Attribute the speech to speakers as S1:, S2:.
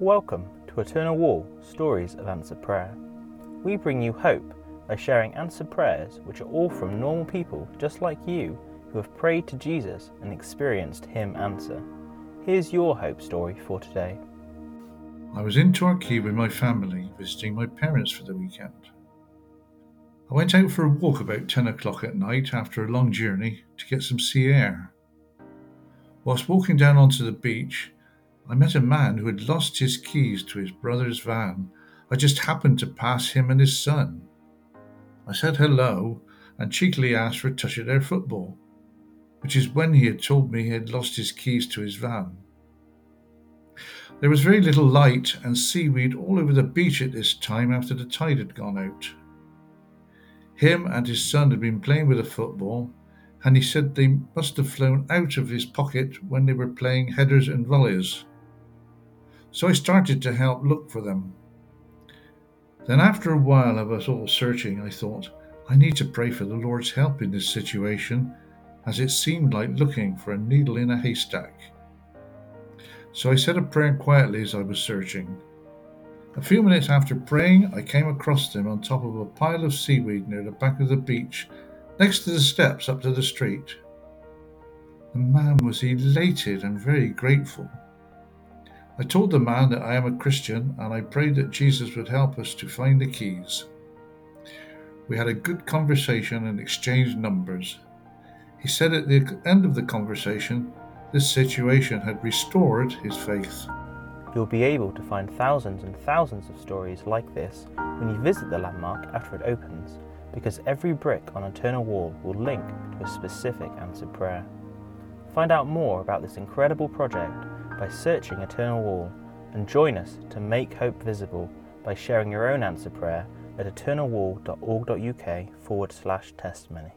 S1: Welcome to Eternal Wall Stories of Answered Prayer. We bring you hope by sharing answered prayers which are all from normal people just like you who have prayed to Jesus and experienced Him answer. Here's your hope story for today.
S2: I was in Torquay with my family visiting my parents for the weekend. I went out for a walk about 10 o'clock at night after a long journey to get some sea air. Whilst walking down onto the beach, I met a man who had lost his keys to his brother's van. I just happened to pass him and his son. I said hello and cheekily asked for a touch of their football, which is when he had told me he had lost his keys to his van. There was very little light and seaweed all over the beach at this time after the tide had gone out. Him and his son had been playing with a football, and he said they must have flown out of his pocket when they were playing headers and volleys so I started to help look for them. Then, after a while of us all searching, I thought, I need to pray for the Lord's help in this situation, as it seemed like looking for a needle in a haystack. So I said a prayer quietly as I was searching. A few minutes after praying, I came across them on top of a pile of seaweed near the back of the beach, next to the steps up to the street. The man was elated and very grateful. I told the man that I am a Christian and I prayed that Jesus would help us to find the keys. We had a good conversation and exchanged numbers. He said at the end of the conversation, this situation had restored his faith.
S1: You'll be able to find thousands and thousands of stories like this when you visit the landmark after it opens, because every brick on Eternal Wall will link to a specific answered prayer. Find out more about this incredible project by searching Eternal Wall and join us to make hope visible by sharing your own answer prayer at eternalwall.org.uk forward slash testimony.